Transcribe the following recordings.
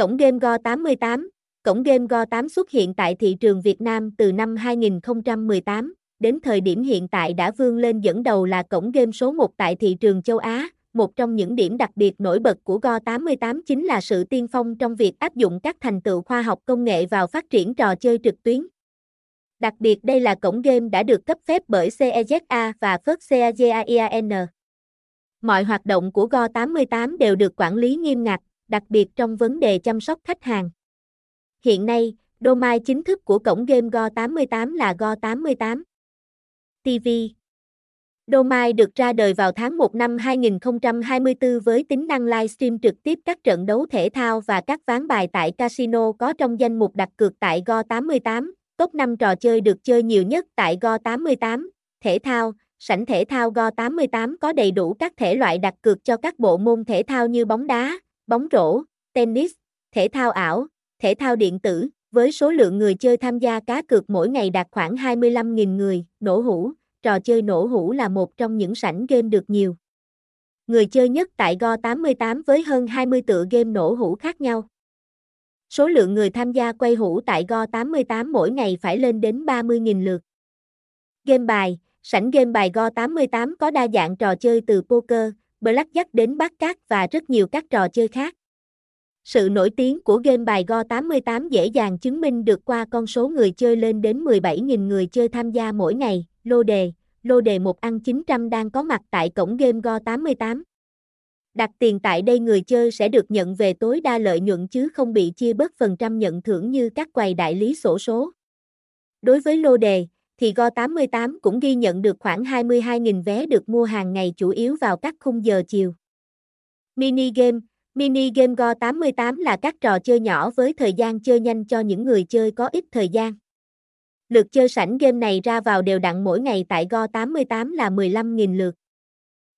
Cổng game Go 88 Cổng game Go 8 xuất hiện tại thị trường Việt Nam từ năm 2018, đến thời điểm hiện tại đã vươn lên dẫn đầu là cổng game số 1 tại thị trường châu Á. Một trong những điểm đặc biệt nổi bật của Go 88 chính là sự tiên phong trong việc áp dụng các thành tựu khoa học công nghệ vào phát triển trò chơi trực tuyến. Đặc biệt đây là cổng game đã được cấp phép bởi CEZA và First CAGAIAN. Mọi hoạt động của Go 88 đều được quản lý nghiêm ngặt, đặc biệt trong vấn đề chăm sóc khách hàng. Hiện nay, domain chính thức của cổng game Go 88 là Go 88 TV. Domain được ra đời vào tháng 1 năm 2024 với tính năng livestream trực tiếp các trận đấu thể thao và các ván bài tại casino có trong danh mục đặt cược tại Go 88, top 5 trò chơi được chơi nhiều nhất tại Go 88, thể thao, sảnh thể thao Go 88 có đầy đủ các thể loại đặt cược cho các bộ môn thể thao như bóng đá, bóng rổ, tennis, thể thao ảo, thể thao điện tử, với số lượng người chơi tham gia cá cược mỗi ngày đạt khoảng 25.000 người, nổ hũ, trò chơi nổ hũ là một trong những sảnh game được nhiều. Người chơi nhất tại Go 88 với hơn 20 tựa game nổ hũ khác nhau. Số lượng người tham gia quay hũ tại Go 88 mỗi ngày phải lên đến 30.000 lượt. Game bài, sảnh game bài Go 88 có đa dạng trò chơi từ poker, blackjack đến bát cát và rất nhiều các trò chơi khác. Sự nổi tiếng của game bài Go 88 dễ dàng chứng minh được qua con số người chơi lên đến 17.000 người chơi tham gia mỗi ngày, lô đề, lô đề 1 ăn 900 đang có mặt tại cổng game Go 88. Đặt tiền tại đây người chơi sẽ được nhận về tối đa lợi nhuận chứ không bị chia bớt phần trăm nhận thưởng như các quầy đại lý sổ số. Đối với lô đề, thì Go 88 cũng ghi nhận được khoảng 22.000 vé được mua hàng ngày chủ yếu vào các khung giờ chiều. Mini game Mini game Go 88 là các trò chơi nhỏ với thời gian chơi nhanh cho những người chơi có ít thời gian. Lượt chơi sảnh game này ra vào đều đặn mỗi ngày tại Go 88 là 15.000 lượt.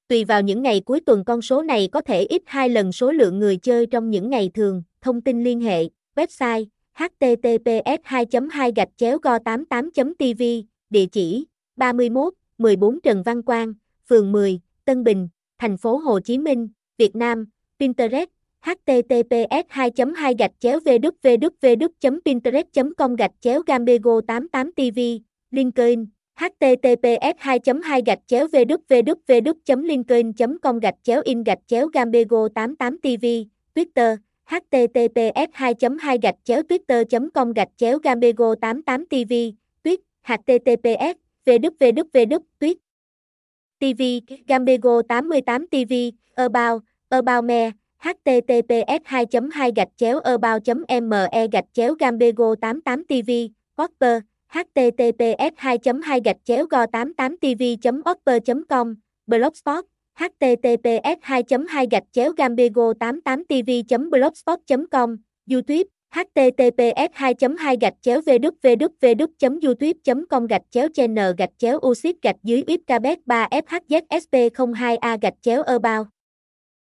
Tùy vào những ngày cuối tuần con số này có thể ít hai lần số lượng người chơi trong những ngày thường. Thông tin liên hệ, website https 2 2 gạch chéo go 88 tv địa chỉ 31, 14 Trần Văn Quang, phường 10, Tân Bình, thành phố Hồ Chí Minh, Việt Nam, Pinterest, https 2 2 gạch chéo www pinterest com gạch chéo gambego 88 tv linkedin https 2 2 gạch chéo www linkedin com gạch chéo in gạch chéo gambego 88 tv twitter https 2 2 gạch chéo twitter com gạch chéo gamego 88 tv tuyết https www tuyết tv gamego 88 tv, about about me https 2 2 gạch chéo about me gạch chéo gamego 88 tv, Whopper https 2 2 gạch chéo go 88 tv opper com, blogspot https 2 2 gạch chéo gambego 88 tv blogspot com youtube https 2 2 gạch chéo www youtube com gạch chéo channel gạch chéo usit gạch dưới webcabet 3 fhzsp 02 a gạch chéo about